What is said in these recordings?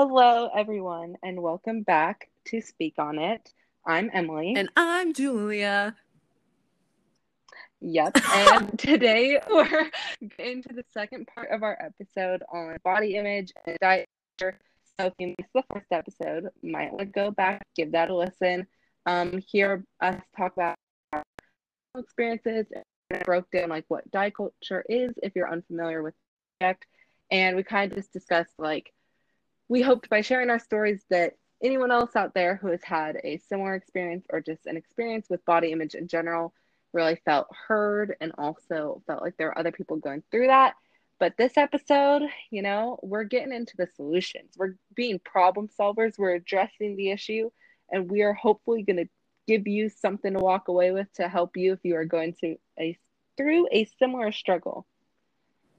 Hello, everyone, and welcome back to Speak on It. I'm Emily. And I'm Julia. Yep. And today we're into the second part of our episode on body image and diet. So if you missed the first episode, might want to go back, give that a listen. Um, hear us talk about our experiences and broke down like what diet culture is if you're unfamiliar with the subject. And we kind of just discussed like we hoped by sharing our stories that anyone else out there who has had a similar experience or just an experience with body image in general really felt heard and also felt like there were other people going through that. But this episode, you know, we're getting into the solutions. We're being problem solvers, we're addressing the issue, and we are hopefully going to give you something to walk away with to help you if you are going to a through a similar struggle.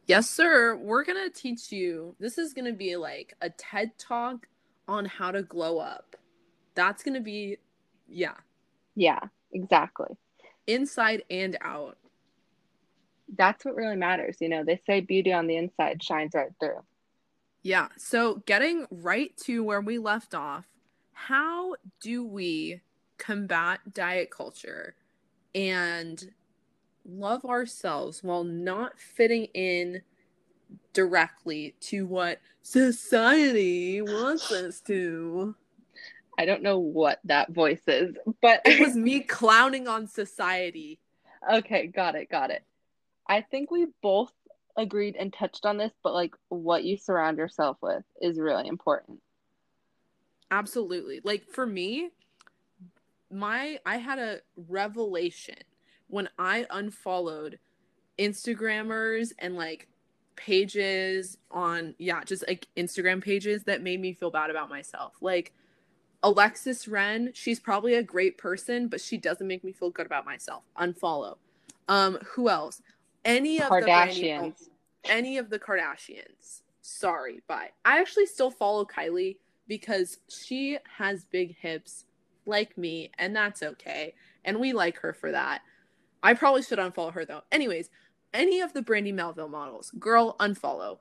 Yes, sir. We're going to teach you. This is going to be like a TED talk on how to glow up. That's going to be, yeah. Yeah, exactly. Inside and out. That's what really matters. You know, they say beauty on the inside shines right through. Yeah. So, getting right to where we left off, how do we combat diet culture and love ourselves while not fitting in directly to what society wants us to. I don't know what that voice is, but it was me clowning on society. Okay, got it, got it. I think we both agreed and touched on this, but like what you surround yourself with is really important. Absolutely. Like for me, my I had a revelation when I unfollowed Instagrammers and like pages on yeah, just like Instagram pages that made me feel bad about myself. Like Alexis Ren, she's probably a great person, but she doesn't make me feel good about myself. Unfollow. Um, who else? Any of the Kardashians. the any of the Kardashians. Sorry, bye. I actually still follow Kylie because she has big hips like me, and that's okay. And we like her for that. I probably should unfollow her though. Anyways, any of the Brandy Melville models, girl, unfollow.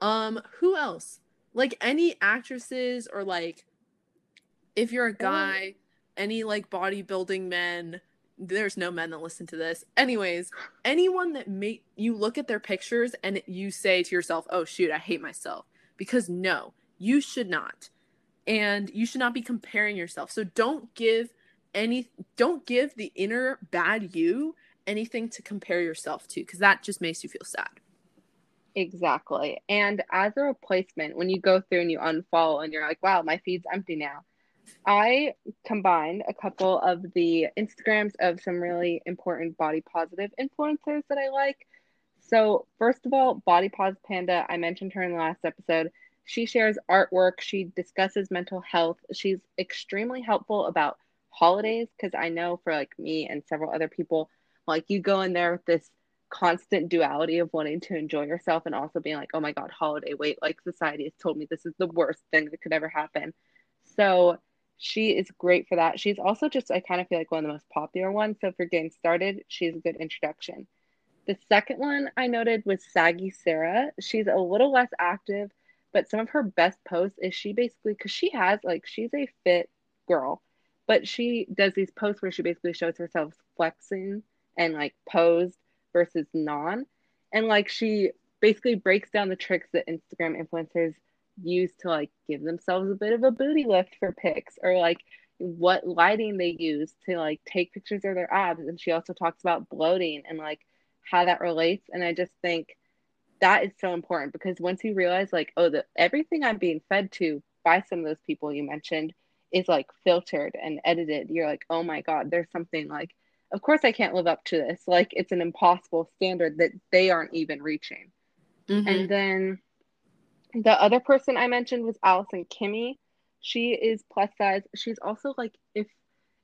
Um, who else? Like any actresses or like if you're a guy, any like bodybuilding men, there's no men that listen to this. Anyways, anyone that make you look at their pictures and you say to yourself, "Oh shoot, I hate myself." Because no, you should not. And you should not be comparing yourself. So don't give any don't give the inner bad you anything to compare yourself to because that just makes you feel sad. Exactly. And as a replacement when you go through and you unfollow and you're like wow my feed's empty now i combined a couple of the instagrams of some really important body positive influencers that i like. So first of all body positive panda i mentioned her in the last episode. She shares artwork. She discusses mental health. She's extremely helpful about holidays because I know for like me and several other people, like you go in there with this constant duality of wanting to enjoy yourself and also being like, oh my God, holiday, wait, like society has told me this is the worst thing that could ever happen. So she is great for that. She's also just, I kind of feel like one of the most popular ones. So if you're getting started, she's a good introduction. The second one I noted was Saggy Sarah. She's a little less active, but some of her best posts is she basically, because she has, like, she's a fit girl but she does these posts where she basically shows herself flexing and like posed versus non. And like she basically breaks down the tricks that Instagram influencers use to like give themselves a bit of a booty lift for pics or like what lighting they use to like take pictures of their abs. And she also talks about bloating and like how that relates. And I just think that is so important because once you realize like, oh, the everything I'm being fed to by some of those people you mentioned is like filtered and edited, you're like, oh my God, there's something like, of course I can't live up to this. Like it's an impossible standard that they aren't even reaching. Mm-hmm. And then the other person I mentioned was Allison Kimmey. She is plus size. She's also like, if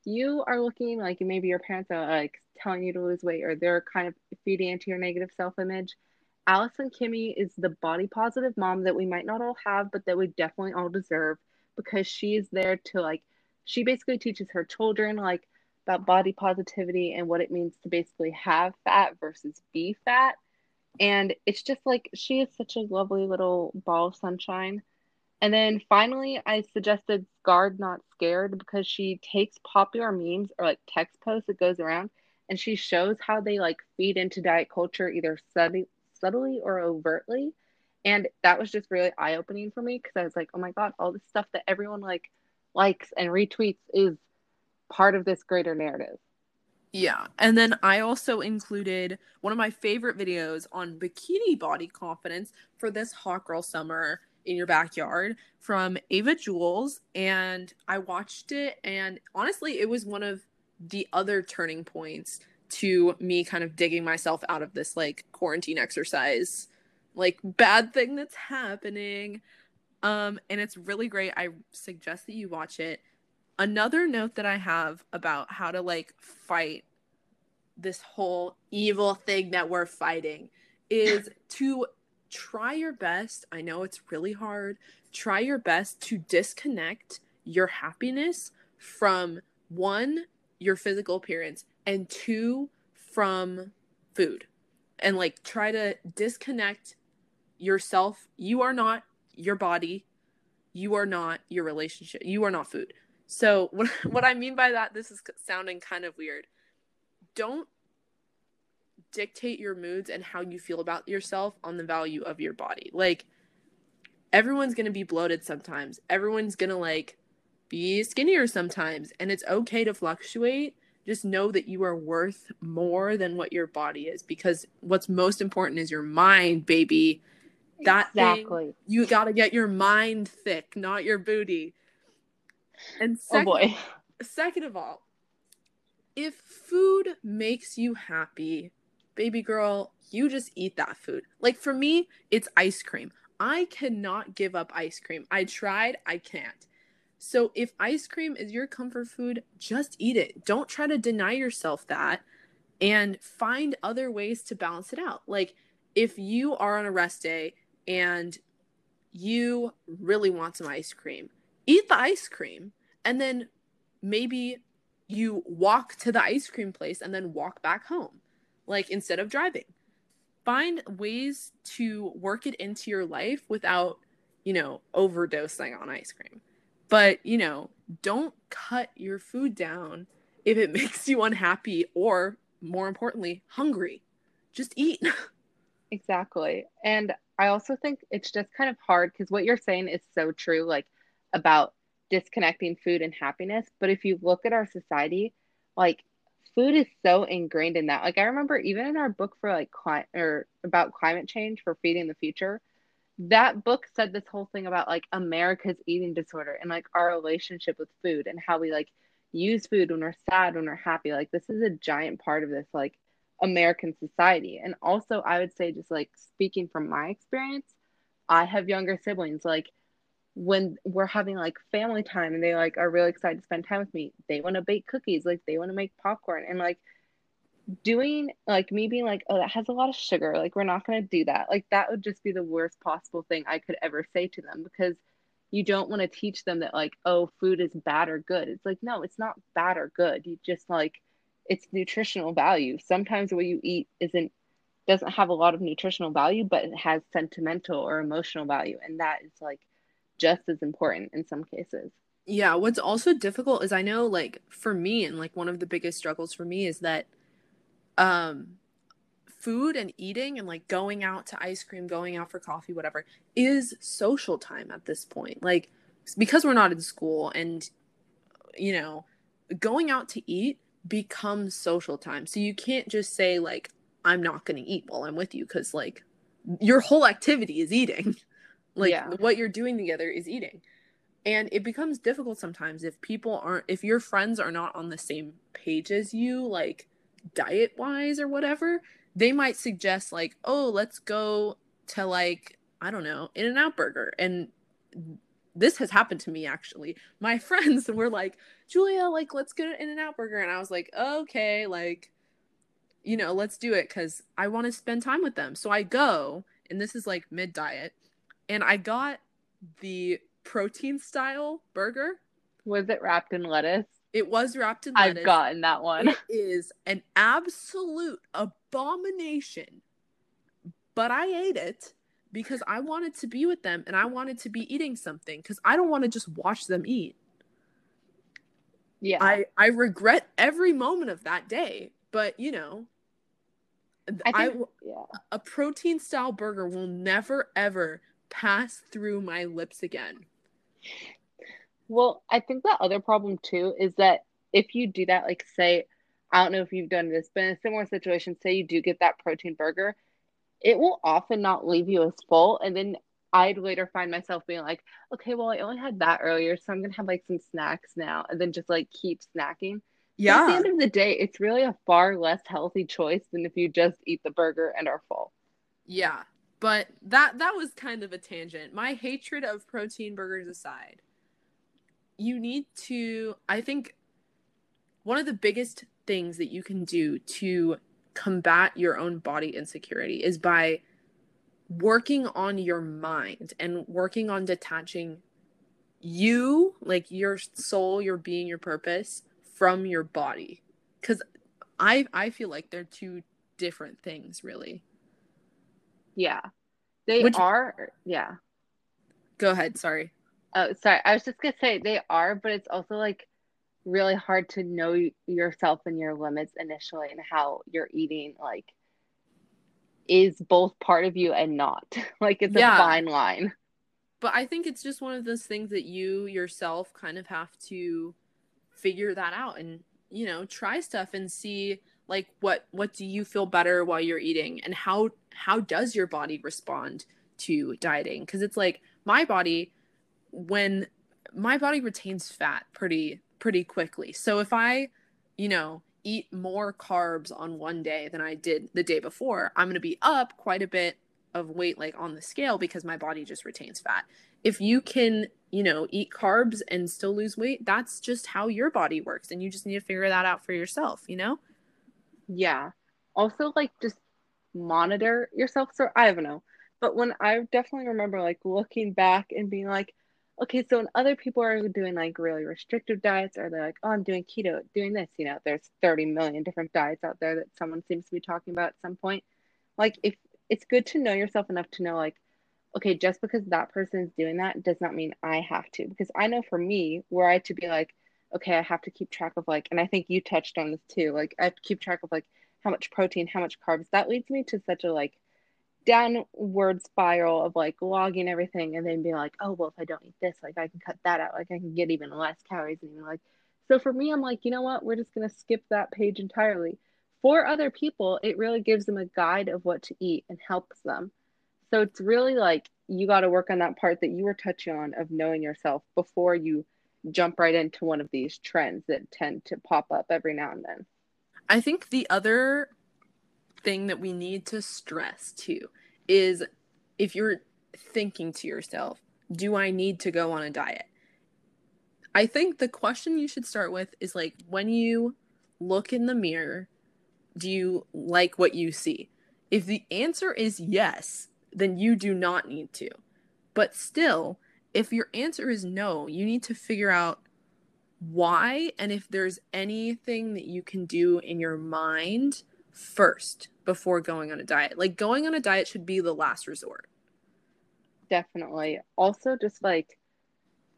you are looking like maybe your parents are like telling you to lose weight or they're kind of feeding into your negative self image, Allison Kimmey is the body positive mom that we might not all have, but that we definitely all deserve because she's there to like she basically teaches her children like about body positivity and what it means to basically have fat versus be fat and it's just like she is such a lovely little ball of sunshine And then finally, I suggested Scarred Not Scared because she takes popular memes or like text posts that goes around and she shows how they like feed into diet culture either subtly, subtly or overtly. And that was just really eye opening for me because I was like, oh my God, all this stuff that everyone like likes and retweets is part of this greater narrative. Yeah. And then I also included one of my favorite videos on bikini body confidence for this hot girl summer in your backyard from Ava Jules. And I watched it, and honestly, it was one of the other turning points to me kind of digging myself out of this like quarantine exercise like bad thing that's happening. Um and it's really great. I suggest that you watch it. Another note that i have about how to like fight this whole evil thing that we're fighting is to try your best. I know it's really hard. Try your best to disconnect your happiness from one your physical appearance and two from food. And like try to disconnect yourself you are not your body you are not your relationship you are not food. So what, what i mean by that this is sounding kind of weird. Don't dictate your moods and how you feel about yourself on the value of your body. Like everyone's gonna be bloated sometimes. Everyone's gonna like be skinnier sometimes. And it's okay to fluctuate. Just know that you are worth more than what your body is because what's most important is your mind baby that exactly. thing, you got to get your mind thick not your booty. And second, oh boy. second of all if food makes you happy baby girl you just eat that food. Like for me it's ice cream. I cannot give up ice cream. I tried i can't. So if ice cream is your comfort food, just eat it. Don't try to deny yourself that and find other ways to balance it out. Like if you are on a rest day and you really want some ice cream, eat the ice cream and then maybe you walk to the ice cream place and then walk back home like instead of driving. Find ways to work it into your life without, you know, overdosing on ice cream. But, you know, don't cut your food down if it makes you unhappy or, more importantly, hungry. Just eat. exactly. And I also think it's just kind of hard because what you're saying is so true, like about disconnecting food and happiness. But if you look at our society, like food is so ingrained in that. Like I remember even in our book for like climate or about climate change for feeding the future, that book said this whole thing about like America's eating disorder and like our relationship with food and how we like use food when we're sad, when we're happy. Like this is a giant part of this like American society. And also I would say just like speaking from my experience, I have younger siblings like when we're having like family time and they like are really excited to spend time with me, they want to bake cookies, like they want to make popcorn and like doing like me being like, oh, that has a lot of sugar. Like, we're not going to do that. Like, that would just be the worst possible thing I could ever say to them because you don't want to teach them that, like, oh, food is bad or good. It's like, no, it's not bad or good. You just like, it's nutritional value. Sometimes what you eat isn't, doesn't have a lot of nutritional value, but it has sentimental or emotional value. And that is like just as important in some cases. Yeah. What's also difficult is I know, like, for me, and like one of the biggest struggles for me is that um food and eating and like going out to ice cream, going out for coffee, whatever, is social time at this point. Like because we're not in school and you know, going out to eat becomes social time. So you can't just say like I'm not going to eat while I'm with you cuz like your whole activity is eating. like yeah. what you're doing together is eating. And it becomes difficult sometimes if people aren't if your friends are not on the same page as you like diet wise or whatever, they might suggest like, oh, let's go to like, I don't know, In-N-Out Burger. And this has happened to me actually. My friends were like, Julia, like, let's get an In-N-Out Burger. And I was like, okay, like, you know, let's do it because I want to spend time with them. So I go, and this is like mid diet, and I got the protein style burger. Was it wrapped in lettuce? It was wrapped in lettuce. I've gotten that one. It is an absolute abomination. But I ate it because I wanted to be with them and I wanted to be eating something because I don't want to just watch them eat. Yeah. I I regret every moment of that day, but you know, I I, yeah. a protein style burger will never ever pass through my lips again. Well, I think the other problem too is that if you do that, like say, I don't know if you've done this, but in a similar situation, say you do get that protein burger, it will often not leave you as full. And then I'd later find myself being like, okay, well, I only had that earlier, so I'm gonna have like some snacks now, and then just like keep snacking. So at the end of the day, it's really a far less healthy choice than if you just eat the burger and are full. Yeah. But that that was kind of a tangent. My hatred of protein burgers aside, you need to I think one of the biggest things that you can do to combat your own body insecurity is by working on your mind and working on detaching you, like your soul, your being, your purpose from your body. Cuz I I feel like they're two different things, really. Yeah, they Which- are. Yeah. Go ahead, sorry. Oh, sorry. I was just gonna say they are, but it's also like really hard to know yourself and your limits initially and how you're eating like is both part of you and not. Like it's Yeah. a fine line. But I think it's just one of those things that you yourself kind of have to figure that out and, you know, try stuff and see like what what do you feel better while you're eating and how how does your body respond to dieting? Cuz it's like my body when my body retains fat pretty pretty quickly. So if I, you know, eat more carbs on one day than I did the day before, I'm going to be up quite a bit of weight like on the scale because my body just retains fat. If you can, you know, eat carbs and still lose weight, that's just how your body works and you just need to figure that out for yourself, you know? Yeah. Also, like just monitor yourself. So I don't know. But when I definitely remember like looking back and being like, okay, so when other people are doing like really restrictive diets or they're like, oh, I'm doing keto, doing this, you know, there's 30 million different diets out there that someone seems to be talking about at some point. Like, if it's good to know yourself enough to know, like, okay, just because that person is doing that does not mean I have to. Because I know for me, were I to be like, okay, I have to keep track of like, and I think you touched on this too, like, I keep track of like how much protein, how much carbs, that leads me to such a like, downward spiral of like logging everything and then being like, oh well, if I don't eat this, like I can cut that out, like I can get even less calories and even like. So for me, I'm like, you know what? We're just gonna skip that page entirely. For other people, it really gives them a guide of what to eat and helps them. So it's really like you got to work on that part that you were touching on of knowing yourself before you jump right into one of these trends that tend to pop up every now and then. I think the other thing that we need to stress too is if you're thinking to yourself, do I need to go on a diet? I think the question you should start with is like when you look in the mirror, do you like what you see? If the answer is yes, then you do not need to. But still, if your answer is no, you need to figure out why and if there's anything that you can do in your mind first before going on a diet. Like going on a diet should be the last resort. Definitely. Also, just like,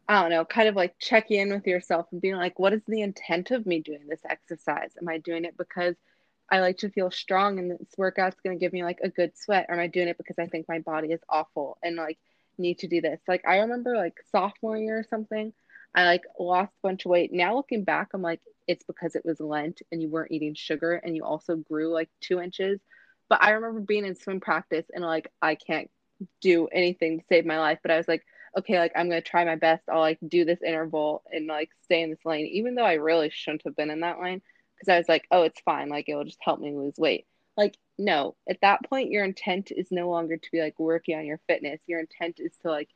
I don't know, kind of like check in with yourself and being like, what is the intent of me doing this exercise? Am I doing it because I like to feel strong and this workout's going to give me like a good sweat? Or am I doing it because I think my body is awful and like need to do this? Like, I remember like sophomore year or something, I like lost a bunch of weight. Now looking back, I'm like, it's because it was Lent and you weren't eating sugar and you also grew like two inches. But I remember being in swim practice and like, I can't do anything to save my life. But I was like, okay, like I'm gonna try my best. I'll like do this interval and like stay in this lane, even though I really shouldn't have been in that lane because I was like, oh, it's fine. Like it'll just help me lose weight. Like, no, at that point, your intent is no longer to be like working on your fitness. Your intent is to like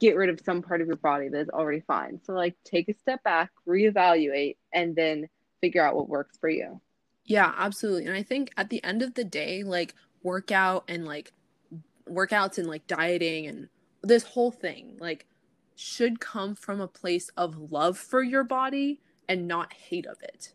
get rid of some part of your body that is already fine. So like take a step back, reevaluate, and then figure out what works for you. Yeah, absolutely. And I think at the end of the day, like workout and like workouts and like dieting and this whole thing, like should come from a place of love for your body and not hate of it.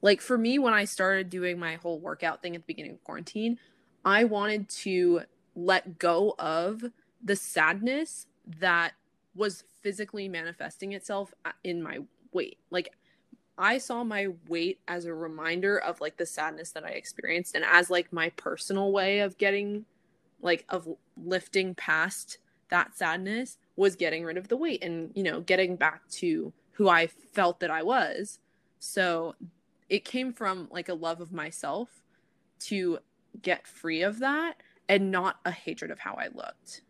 Like for me, when I started doing my whole workout thing at the beginning of quarantine, I wanted to let go of the sadness that was physically manifesting itself in my weight. Like I saw my weight as a reminder of like the sadness that I experienced and as like my personal way of getting like of lifting past that sadness was getting rid of the weight and you know getting back to who I felt that I was. So it came from like a love of myself to get free of that and not a hatred of how I looked.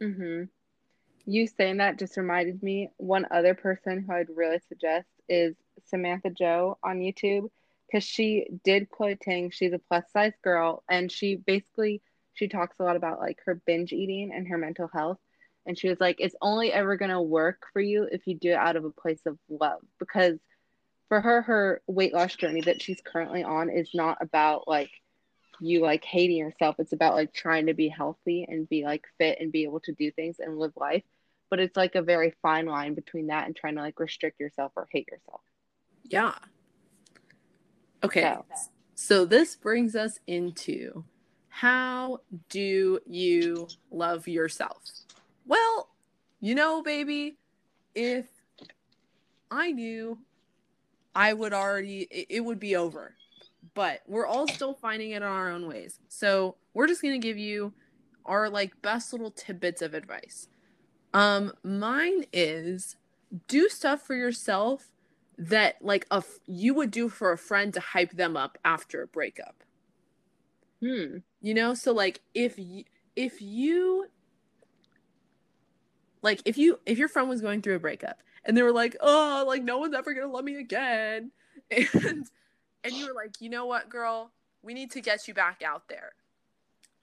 Mhm. You saying that just reminded me one other person who I'd really suggest is Samantha Joe on YouTube because she did quoting. She's a plus size girl and she basically she talks a lot about like her binge eating and her mental health. And she was like, it's only ever gonna work for you if you do it out of a place of love because for her, her weight loss journey that she's currently on is not about like you like hating yourself. It's about like trying to be healthy and be like fit and be able to do things and live life. But it's like a very fine line between that and trying to like restrict yourself or hate yourself. Yeah. Okay. So, so this brings us into how do you love yourself? Well, you know, baby, if I knew, I would already, it, it would be over. But we're all still finding it in our own ways. So we're just going to give you our like best little tidbits of advice. Um, mine is do stuff for yourself that like a you would do for a friend to hype them up after a breakup. Hmm. You know, so like if you if you like if you if your friend was going through a breakup and they were like, "Oh, like no one's ever going to love me again." And and you were like, "You know what, girl? We need to get you back out there."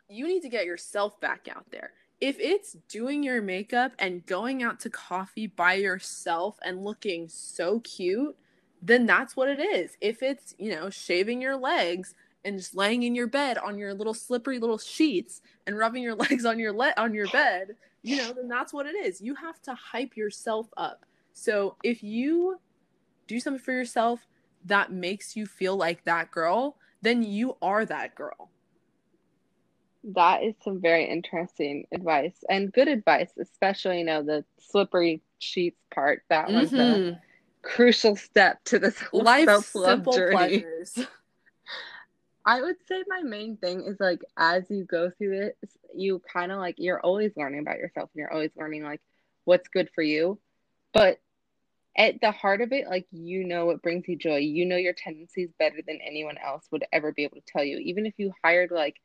You need to get yourself back out there if it's doing your makeup and going out to coffee by yourself and looking so cute, then that's what it is. If it's, you know, shaving your legs and just laying in your bed on your little slippery little sheets and rubbing your legs on your le- on your bed, you know, then that's what it is. You have to hype yourself up. So if you do something for yourself that makes you feel like that girl, then you are that girl. That is some very interesting advice and good advice, especially you know the slippery sheets part. That mm-hmm. was a mm-hmm. crucial step to this life simple journey. pleasures. I would say my main thing is like as you go through it, you kind of like you're always learning about yourself and you're always learning like what's good for you. But at the heart of it, like you know what brings you joy. You know your tendencies better than anyone else would ever be able to tell you. Even if you hired like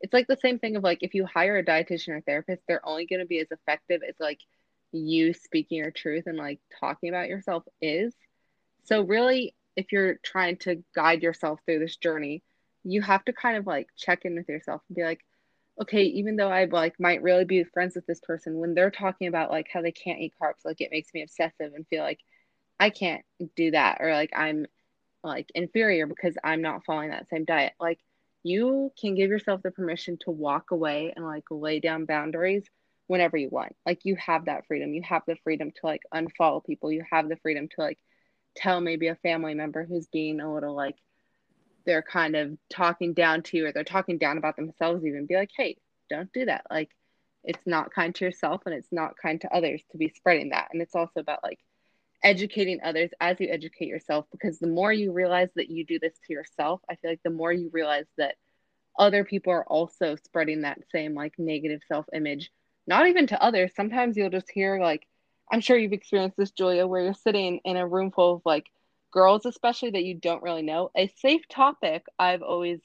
it's like the same thing of like if you hire a dietitian or therapist, they're only going to be as effective as like you speaking your truth and like talking about yourself is. So really, if you're trying to guide yourself through this journey, you have to kind of like check in with yourself and be like, okay, even though I like might really be friends with this person, when they're talking about like how they can't eat carbs, like it makes me obsessive and feel like I can't do that or like I'm like inferior because I'm not following that same diet. Like you can give yourself the permission to walk away and like lay down boundaries whenever you want. Like you have that freedom. You have the freedom to like unfollow people. You have the freedom to like tell maybe a family member who's being a little like they're kind of talking down to you or they're talking down about themselves even be like, "Hey, don't do that." Like it's not kind to yourself and it's not kind to others to be spreading that. And it's also about like educating others as you educate yourself because the more you realize that you do this to yourself i feel like the more you realize that other people are also spreading that same like negative self image not even to others. Sometimes you'll just hear like i'm sure you've experienced this julia where you're sitting in a room full of like girls especially that you don't really know. A safe topic i've always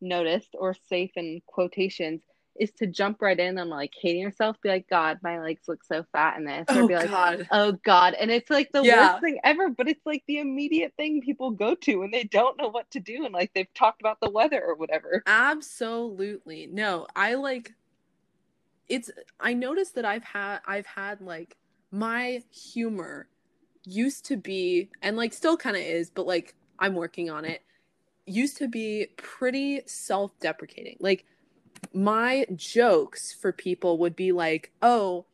noticed or safe in quotations is to jump right in and like hating yourself, be like, God, my legs look so fat in this. Or oh, be like, God. oh God. And it's like the yeah. worst thing ever, but it's like the immediate thing people go to when they don't know what to do and like they've talked about the weather or whatever. Absolutely. No, I like it's I noticed that I've had I've had like my humor used to be and like still kind of is, but like I'm working on it. Used to be pretty self-deprecating. Like my jokes for people would be like, oh,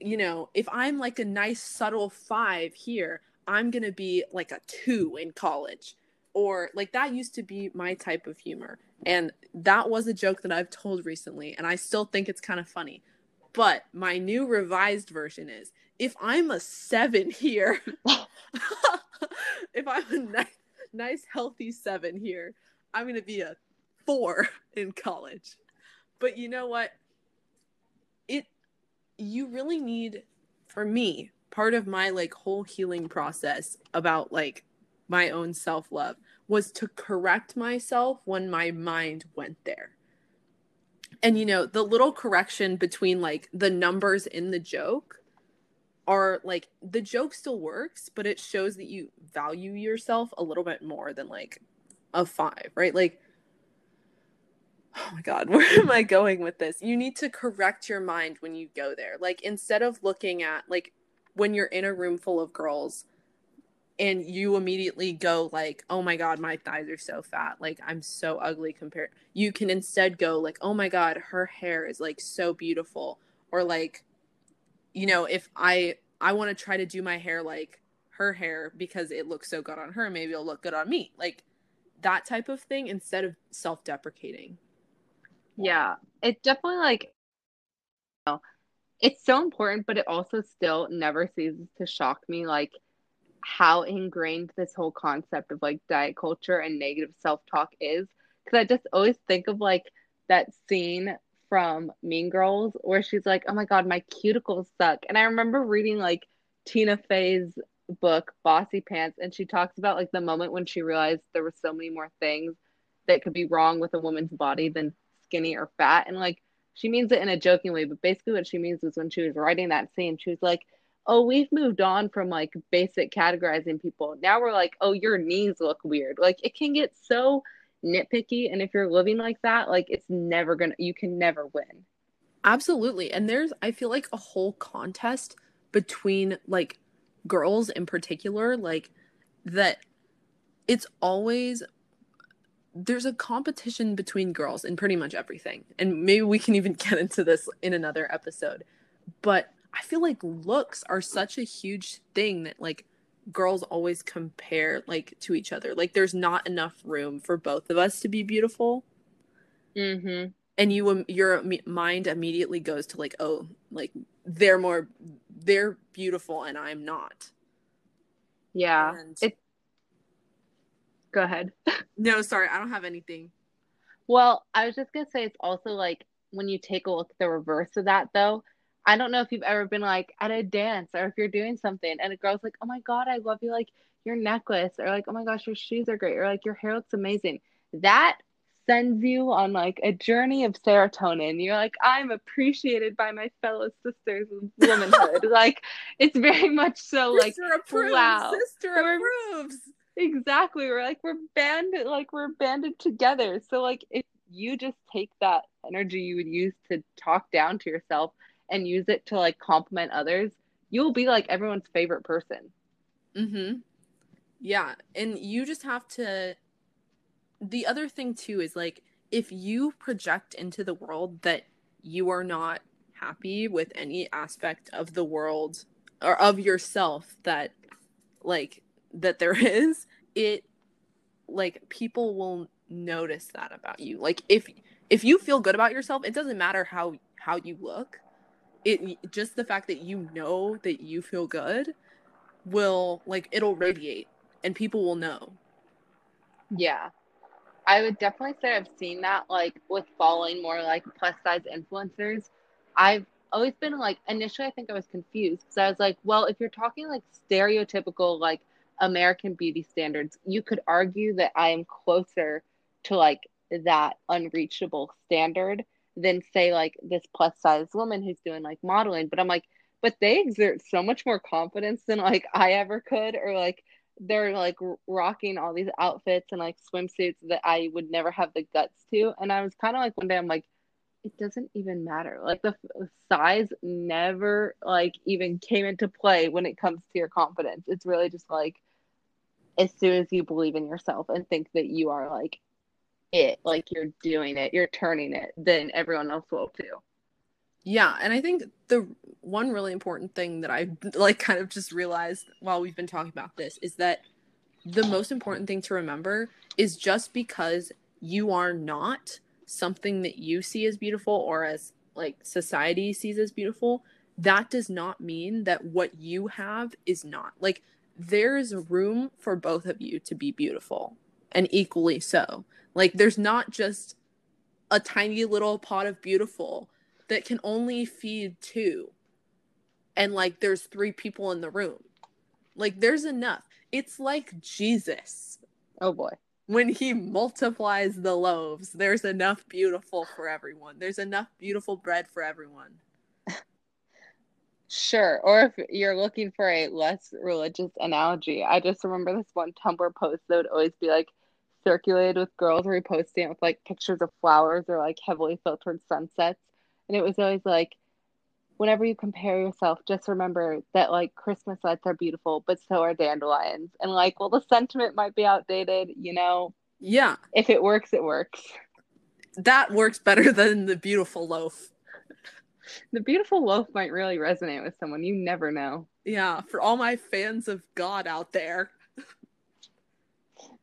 you know, if I'm like a nice subtle five here, I'm going to be like a two in college. or like that used to be my type of humor and that was a joke that i've told recently and i still think it's kind of funny but my new revised version is if i'm a seven here if i'm a nice, nice healthy seven here i'm gonna be a four in college but you know what it you really need for me part of my like whole healing process about like my own self love was to correct myself when my mind went there. And you know, the little correction between like the numbers in the joke are like the joke still works, but it shows that you value yourself a little bit more than like a five, right? Like, oh my God, where am I going with this? You need to correct your mind when you go there. Like, instead of looking at like when you're in a room full of girls, and you immediately go like oh my god my thighs are so fat like i'm so ugly compared you can instead go like oh my god her hair is like so beautiful or like you know if i i want to try to do my hair like her hair because it looks so good on her maybe it'll look good on me like that type of thing instead of self-deprecating yeah it definitely like you know, it's so important but it also still never ceases to shock me like how ingrained this whole concept of like diet culture and negative self-talk is. Because i just always think of like that scene from mean girls where she's like oh my god my cuticles suck. And i remember reading like tina fey's book Bossypants and she talks about like the moment when she realized there were so many more things that could be wrong with a woman's body than skinny or fat and like she means it in a joking way but basically what she means is when she was writing that scene she was like oh, we've moved on from like basic categorizing people. Now we're like, oh, your knees look weird. Like it can get so nitpicky. And if you're living like that, like it's never gonna, you can never win. Absolutely. And there's, I feel like a whole contest between like girls in particular, like that it's always, there's a competition between girls in pretty much everything. And maybe we can even get into this in another episode. But I feel like looks are such a huge thing that like girls always compare like to each other. Like there's not enough room for both of us to be beautiful. Mm-hmm. And you your mind immediately goes to like, oh, like they're more they're beautiful and I'm not. Yeah. And... It Go ahead. no, sorry, I don't have anything. Well, I was just gonna say it's also like when you take a look at the reverse of that though, I don't know if you've ever been like at a dance or if you're doing something and a girl's like, oh my God, I love you, like your necklace, or like, oh my gosh, your shoes are great, or like your hair looks amazing. That sends you on like a journey of serotonin. You're like, I'm appreciated by my fellow sisters of womanhood. like, it's very much so sister like, approves, wow, sister approves. Exactly. We're like, we're banded, like, we're banded together. So, like, if you just take that energy you would use to talk down to yourself and use it to like compliment others, you'll be like everyone's favorite person. mm-hmm Yeah, and you just have to the other thing too is like if you project into the world that you are not happy with any aspect of the world or of yourself that like that there is, it like people will notice that about you. Like if if you feel good about yourself, it doesn't matter how how you look it just the fact that you know that you feel good will like it'll radiate and people will know. Yeah. I would definitely say I've seen that like with following more like plus size influencers. I've always been like initially I think I was confused because I was like, well, if you're talking like stereotypical like American beauty standards, you could argue that I am closer to like that unreachable standard than say like this plus size woman who's doing like modeling. But i'm like but they exert so much more confidence than like i ever could or like they're like rocking all these outfits and like swimsuits that i would never have the guts to. And i was kind of like one day i'm like it doesn't even matter like the size never like even came into play when it comes to your confidence it's really just like as soon as you believe in yourself and think that you are like it, like you're doing it, you're turning it, then everyone else will too. Yeah, and I think the one really important thing that I like kind of just realized while we've been talking about this is that the most important thing to remember is just because you are not something that you see as beautiful or as like society sees as beautiful, that does not mean that what you have is not. Like there's room for both of you to be beautiful and equally so. Like there's not just a tiny little pot of beautiful that can only feed two and like there's three people in the room. Like there's enough. It's like Jesus. Oh boy. When he multiplies the loaves, there's enough beautiful for everyone. There's enough beautiful bread for everyone. Sure. Or if you're looking for a less religious analogy, I just remember this one Tumblr post that would always be like circulated with girls reposting it with like pictures of flowers or like heavily filtered sunsets. And it was always like, whenever you compare yourself, just remember that like Christmas lights are beautiful, but so are dandelions. And like, well, the sentiment might be outdated, you know? Yeah. If it works, it works. That works better than the beautiful loaf the beautiful loaf might really resonate with someone. You never know. Yeah, for all my fans of God out there.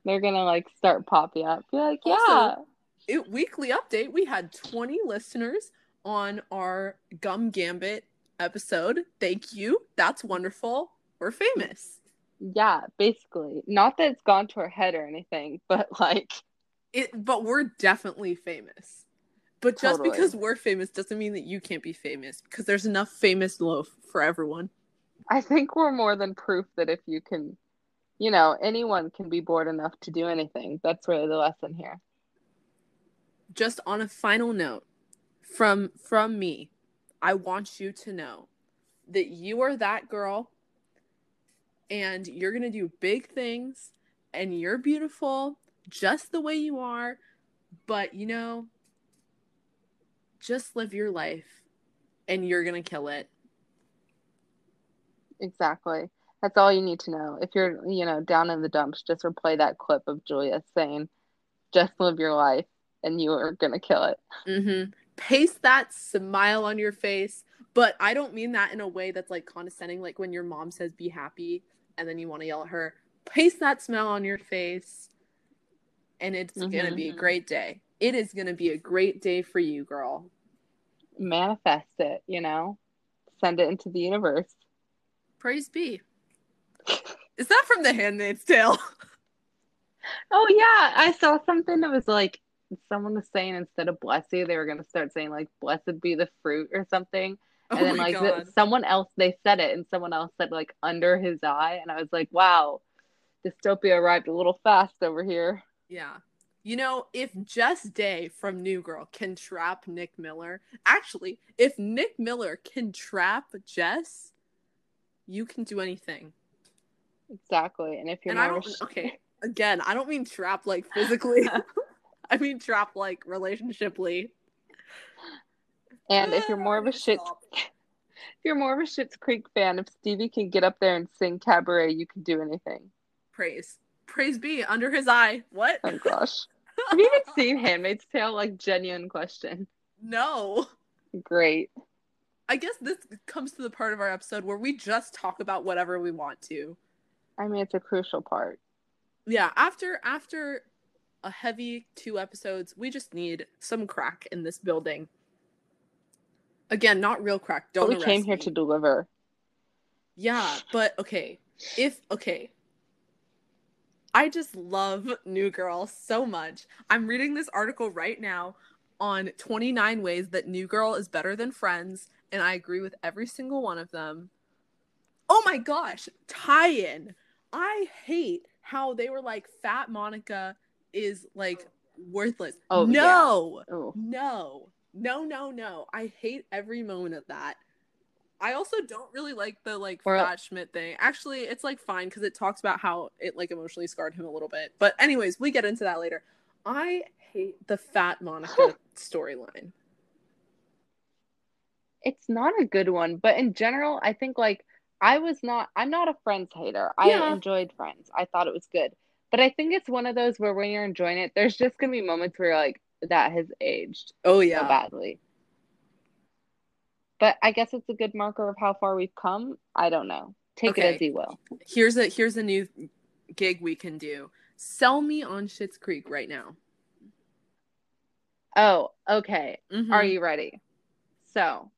They're gonna like start popping up. Be like, yeah. Also, it weekly update. We had 20 listeners on our Gum Gambit episode. Thank you. That's wonderful. We're famous. Yeah, basically. Not that it's gone to our head or anything, but like it but we're definitely famous. But just totally. because we're famous doesn't mean that you can't be famous because there's enough famous loaf for everyone. I think we're more than proof that if you can, you know, anyone can be bored enough to do anything. That's really the lesson here. Just on a final note from from me, I want you to know that you are that girl and you're going to do big things and you're beautiful just the way you are. But you know, just live your life and you're going to kill it. Exactly. That's all you need to know. If you're, you know, down in the dumps, just replay that clip of Julia saying, just live your life and you are going to kill it. Mm-hmm. Paste that smile on your face. But I don't mean that in a way that's like condescending, like when your mom says, be happy, and then you want to yell at her. Paste that smile on your face, and it's mm-hmm. going to be a great day it is going to be a great day for you, girl. Manifest it, you know, send it into the universe. Praise be. is that from The Handmaid's Tale? oh, yeah. I saw something that was like someone was saying instead of bless you, they were going to start saying like blessed be the fruit or something. Oh and oh then like the, someone else, they said it and someone else said like under his eye. And I was like, wow, dystopia arrived a little fast over here. Yeah. You know, if Jess Day from New Girl can trap Nick Miller, actually, if Nick Miller can trap Jess, you can do anything. Exactly. And if you're and I don't, okay, again, I don't mean trap like physically. I mean trap like relationshiply. And if you're more of a shit if you're more of a Schitt's Creek fan, if Stevie can get up there and sing cabaret, you can do anything. Praise praise be under his eye. What? Oh gosh. Have you even seen Handmaid's Tale? Like genuine question. No. Great. I guess this comes to the part of our episode where we just talk about whatever we want to. I mean, it's a crucial part. Yeah, after after a heavy two episodes, we just need some crack in this building. Again, not real crack. Don't. But we came here me. to deliver. Yeah, but okay. If okay, I just love New Girl so much. I'm reading this article right now on 29 ways that New Girl is better than Friends, and I agree with every single one of them. Oh my gosh, tie in. I hate how they were like, Fat Monica is like worthless. Oh, no, yeah. oh. no, no, no, no. I hate every moment of that. I also don't really like the like or, Fat Schmidt thing. Actually, it's like fine because it talks about how it like emotionally scarred him a little bit. But anyways, we get into that later. I hate the Fat Monica storyline. It's not a good one, but in general, I think like I was not. I'm not a Friends hater. Yeah. I enjoyed Friends. I thought it was good, but I think it's one of those where when you're enjoying it, there's just gonna be moments where you're like, that has aged. Oh yeah, so badly. But I guess it's a good marker of how far we've come. I don't know. Take okay. it as you will. Here's a here's a new gig we can do. Sell me on Schitt's Creek right now. Oh, okay. Mhm. Are you ready? So,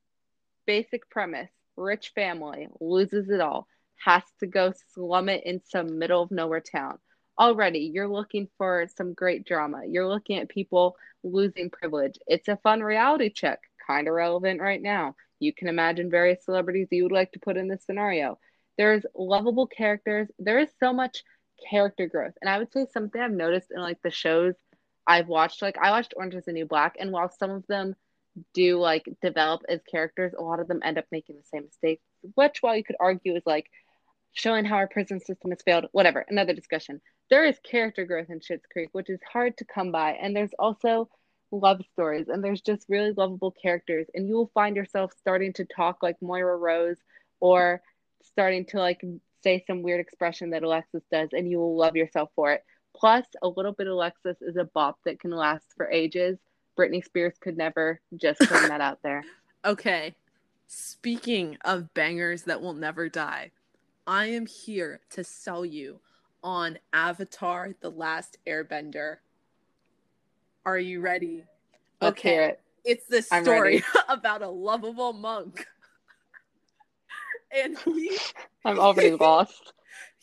basic premise rich family loses it all, has to go slum it in some middle of nowhere town. Already, you're looking for some great drama. You're looking at people losing privilege. It's a fun reality check, kind of relevant right now. You can imagine various celebrities you would like to put in this scenario. There's lovable characters. There is so much character growth. And I would say something I've noticed in like the shows I've watched, like I watched Orange is the New Black, and while some of them do like develop as characters, a lot of them end up making the same mistakes, which while you could argue is like showing how our prison system has failed, whatever, another discussion. There is character growth in Schitt's Creek, which is hard to come by, and there's also love stories, and there's just really lovable characters, and you will find yourself starting to talk like Moira Rose or starting to like say some weird expression that Alexis does, and you will love yourself for it. Plus, a little bit of Alexis is a bop that can last for ages. Britney Spears could never, just putting that out there. Okay. Speaking of bangers that will never die, I am here to sell you on Avatar The Last Airbender. Are you ready? Hear it. It's this I'm story about a lovable monk. and he I'm already lost.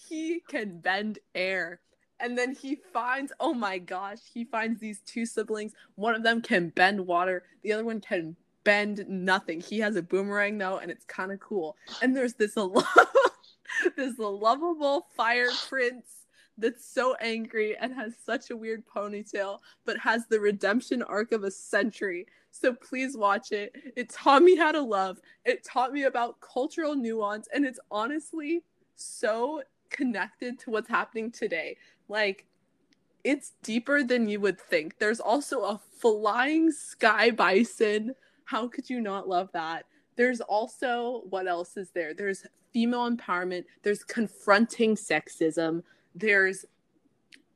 he can bend air. And then he finds, oh my gosh, he finds these two siblings. One of them can bend water, the other one can bend nothing. He has a boomerang though, and it's kind of cool. And there's this lo- this lovable fire prince that's so angry and has such a weird ponytail, but has the redemption arc of a century. So please watch it. It taught me how to love. It taught me about cultural nuance, and it's honestly so connected to what's happening today. Like, it's deeper than you would think. There's also a flying sky bison. How could you not love that? There's also, what else is there? There's female empowerment, there's confronting sexism, there's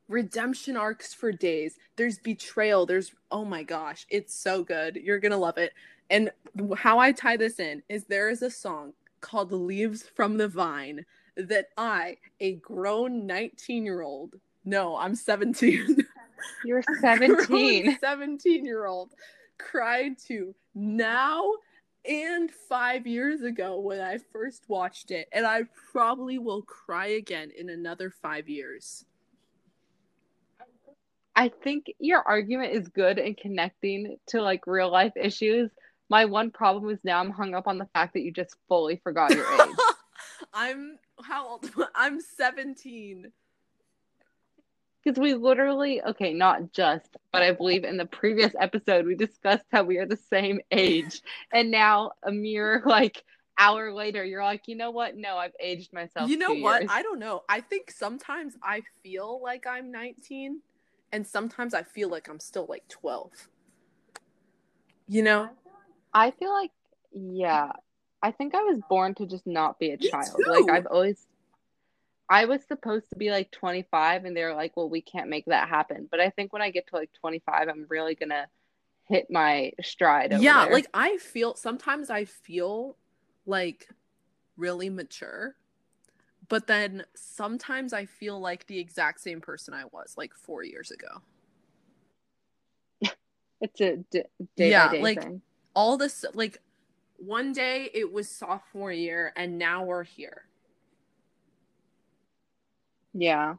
redemption arcs for days, there's betrayal, there's, oh my gosh, it's so good. You're gonna love it. And how I tie this in is there is a song called Leaves from the Vine that I, a grown 19 year old, no, I'm 17. You're 17. 17 year old cried to now and five years ago when I first watched it. And I probably will cry again in another five years. I think your argument is good in connecting to like real life issues. My one problem is now I'm hung up on the fact that you just fully forgot your age. I'm how old? I'm 17. Because we literally, okay, not just, but I believe in the previous episode we discussed how we are the same age. And now a mere like hour later, you're like, you know what? No, I've aged myself. You know what? years." I don't know. I think sometimes I feel like I'm 19 and sometimes I feel like I'm still like 12. You know? I feel like, yeah, I think I was born to just not be a Me child. too. Like I've always, I was supposed to be like 25, and they're like, well, we can't make that happen. But I think when I get to like 25, I'm really gonna hit my stride. Over yeah, there. like I feel sometimes I feel like really mature, but then sometimes I feel like the exact same person I was like 4 years ago. it's a d- day Yeah, by day like- thing. All this like one day it was sophomore year and now we're here. Yeah,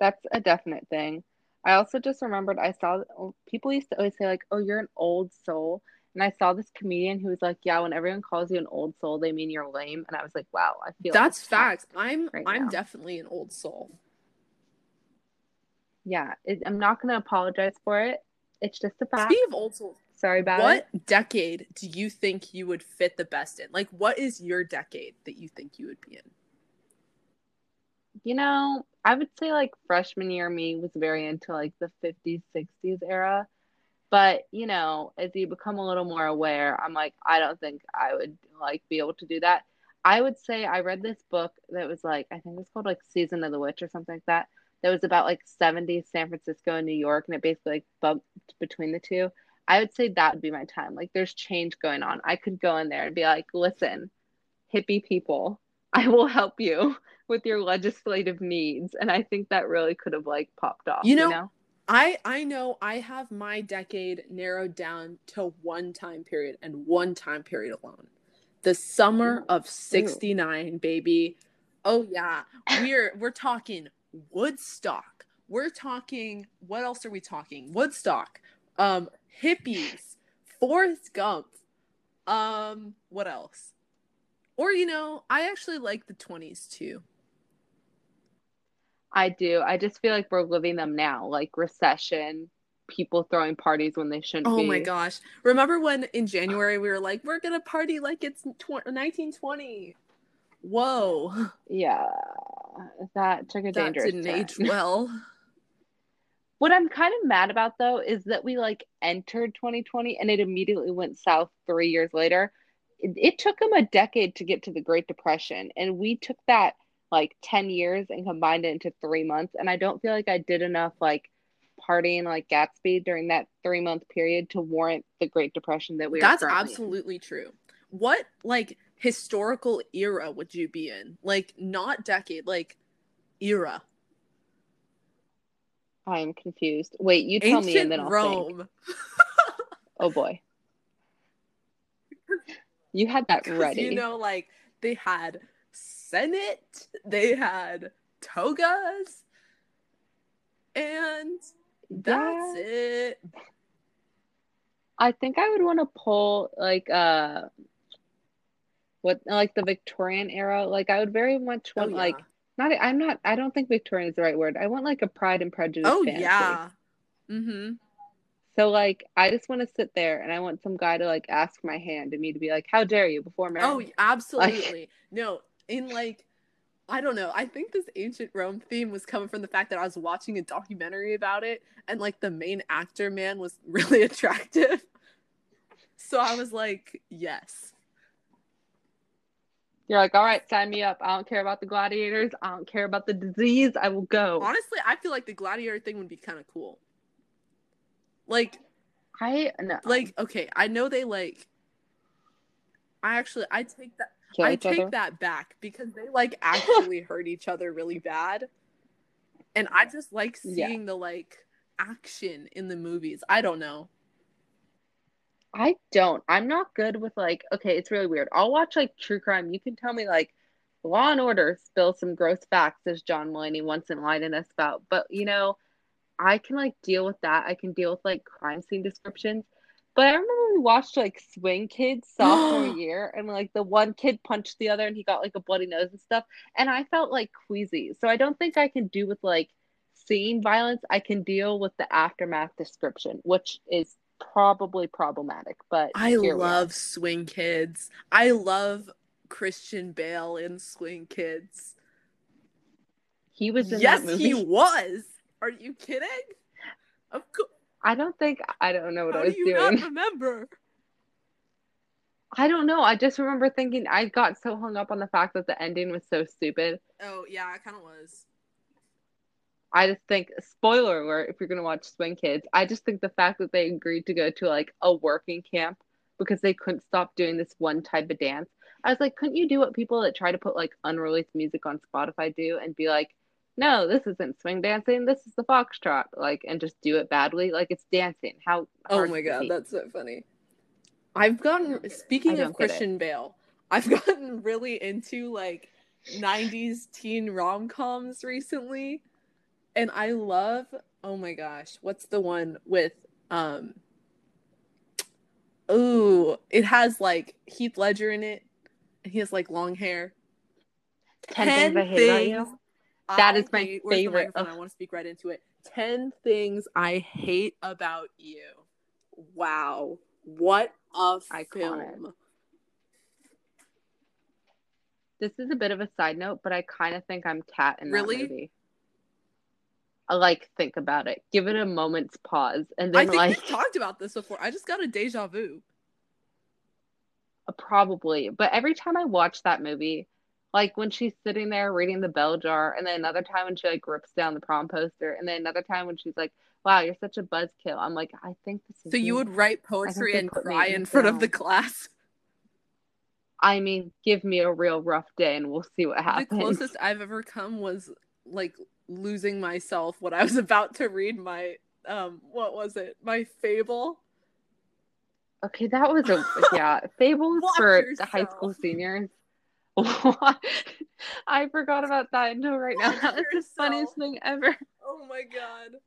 that's a definite thing. I also just remembered I saw people used to always say like, "Oh, you're an old soul," and I saw this comedian who was like, "Yeah, when everyone calls you an old soul, they mean you're lame," and I was like, "Wow, I feel That's attacked." facts. I'm right I'm now. definitely an old soul. Yeah, it, I'm not gonna apologize for it. It's just a fact. Speaking of old souls, Sorry about what it. decade do you think you would fit the best in? Like, what is your decade that you think you would be in? You know, I would say like freshman year me was very into like the 50s, 60s era. But, you know, as you become a little more aware, I'm like, I don't think I would like be able to do that. I would say I read this book that was like, I think it was called like Season of the Witch or something like that. That was about like 70s San Francisco and New York, and it basically like bumped between the two. I would say that would be my time. Like, there's change going on. I could go in there and be like, listen, hippie people, I will help you with your legislative needs. And I think that really could have like popped off. You know, you know? I I know I have my decade narrowed down to one time period and one time period alone. The summer of 69, baby. Oh yeah. We're we're talking Woodstock. We're talking what else are we talking? Woodstock. Um hippies. Forrest Gump. Um what else? Or you know, I actually like the 20s too. I do. I just feel like we're living them now, like recession, people throwing parties when they shouldn't oh be. my gosh. Remember when in January we were like, we're going to party like it's tw- 1920? Whoa. Yeah. That took a That dangerous didn't turn. age well. What I'm kind of mad about though is that we like entered 2020 and it immediately went south three years later. It, it took them a decade to get to the Great Depression, and we took that like 10 years and combined it into three months. And I don't feel like I did enough like partying like Gatsby during that three month period to warrant the Great Depression that we That's currently in. absolutely true. What like historical era would you be in? Like not decade, like era. I am confused. Wait, you tell me and then I'll think. Rome. Oh boy. You had that ready. You know, like they had Senate, they had togas, and that's Yeah. it. I think I would want to pull like uh what like the Victorian era. Like I would very much Oh want like not I'm not I don't think Victorian is the right word. I want like a Pride and Prejudice Oh fantasy. yeah. Mm-hmm. So like I just want to sit there and I want some guy to like ask my hand and me to be like, How dare you before marriage? Oh, absolutely. no, in like, I don't know. I think this ancient Rome theme was coming from the fact that I was watching a documentary about it, and like the main actor man was really attractive. So I was like, yes. You're like, all right, sign me up. I don't care about the gladiators. I don't care about the disease. I will go. Honestly, I feel like the gladiator thing would be kind of cool. Like, I no like okay, I know they like. I actually, I take that. kill I take other. that back because they like actually hurt each other really bad. And I just like Yeah. seeing the like action in the movies. I don't know. I don't. I'm not good with like, okay, it's really weird. I'll watch like true crime. You can tell me like Law and Order spill some gross facts as John Mulaney once enlightened us about. But you know, I can like deal with that. I can deal with like crime scene descriptions. But I remember we watched like Swing Kids sophomore year and like the one kid punched the other and he got like a bloody nose and stuff. And I felt like queasy. So I don't think I can do with like seeing violence. I can deal with the aftermath description, which is probably problematic. But I here we are. love Swing Kids. I love Christian Bale in Swing Kids. he was in yes, that movie. he was. Are you kidding? Of course. I don't think I don't know what How I was do you doing. not remember? I don't know. I just remember thinking I got so hung up on the fact that the ending was so stupid. Oh yeah, it kind of was. I just think spoiler alert if you're gonna watch Swing Kids, I just think the fact that they agreed to go to like a working camp because they couldn't stop doing this one type of dance. I was like, couldn't you do what people that try to put like unreleased music on Spotify do and be like, no, this isn't swing dancing, this is the foxtrot, like, and just do it badly, like it's dancing. How? Oh my god, that's so funny. I've gotten speaking of. Christian Bale, I've gotten really into like 90s teen rom-coms recently. And I love, oh my gosh, what's the one with um Ooh, it has like Heath Ledger in it. And he has like long hair. Ten things hate about you. That I is my hate- favorite. microphone? I want to speak right into it. 10 things I hate about you. Wow. What a Iconic. film. This is a bit of a side note, but I kind of think I'm Kat in Really? that movie. I like think about it. Give it a moment's pause, and then I think like we've talked about this before. I just got a deja vu. probably. But every time I watch that movie, like when she's sitting there reading the bell jar, and then another time when she like rips down the prom poster, and then another time when she's like, "Wow, you're such a buzzkill." I'm like, I think this is So you would write poetry and cry in front of the class. I mean, give me a real rough day and we'll see what happens. The closest I've ever come was like losing myself when I was about to read my um what was it? My fable. Okay, that was a yeah, fables Watch for the yourself. high school seniors. I forgot about that until right now. That was the funniest thing ever. Oh my god.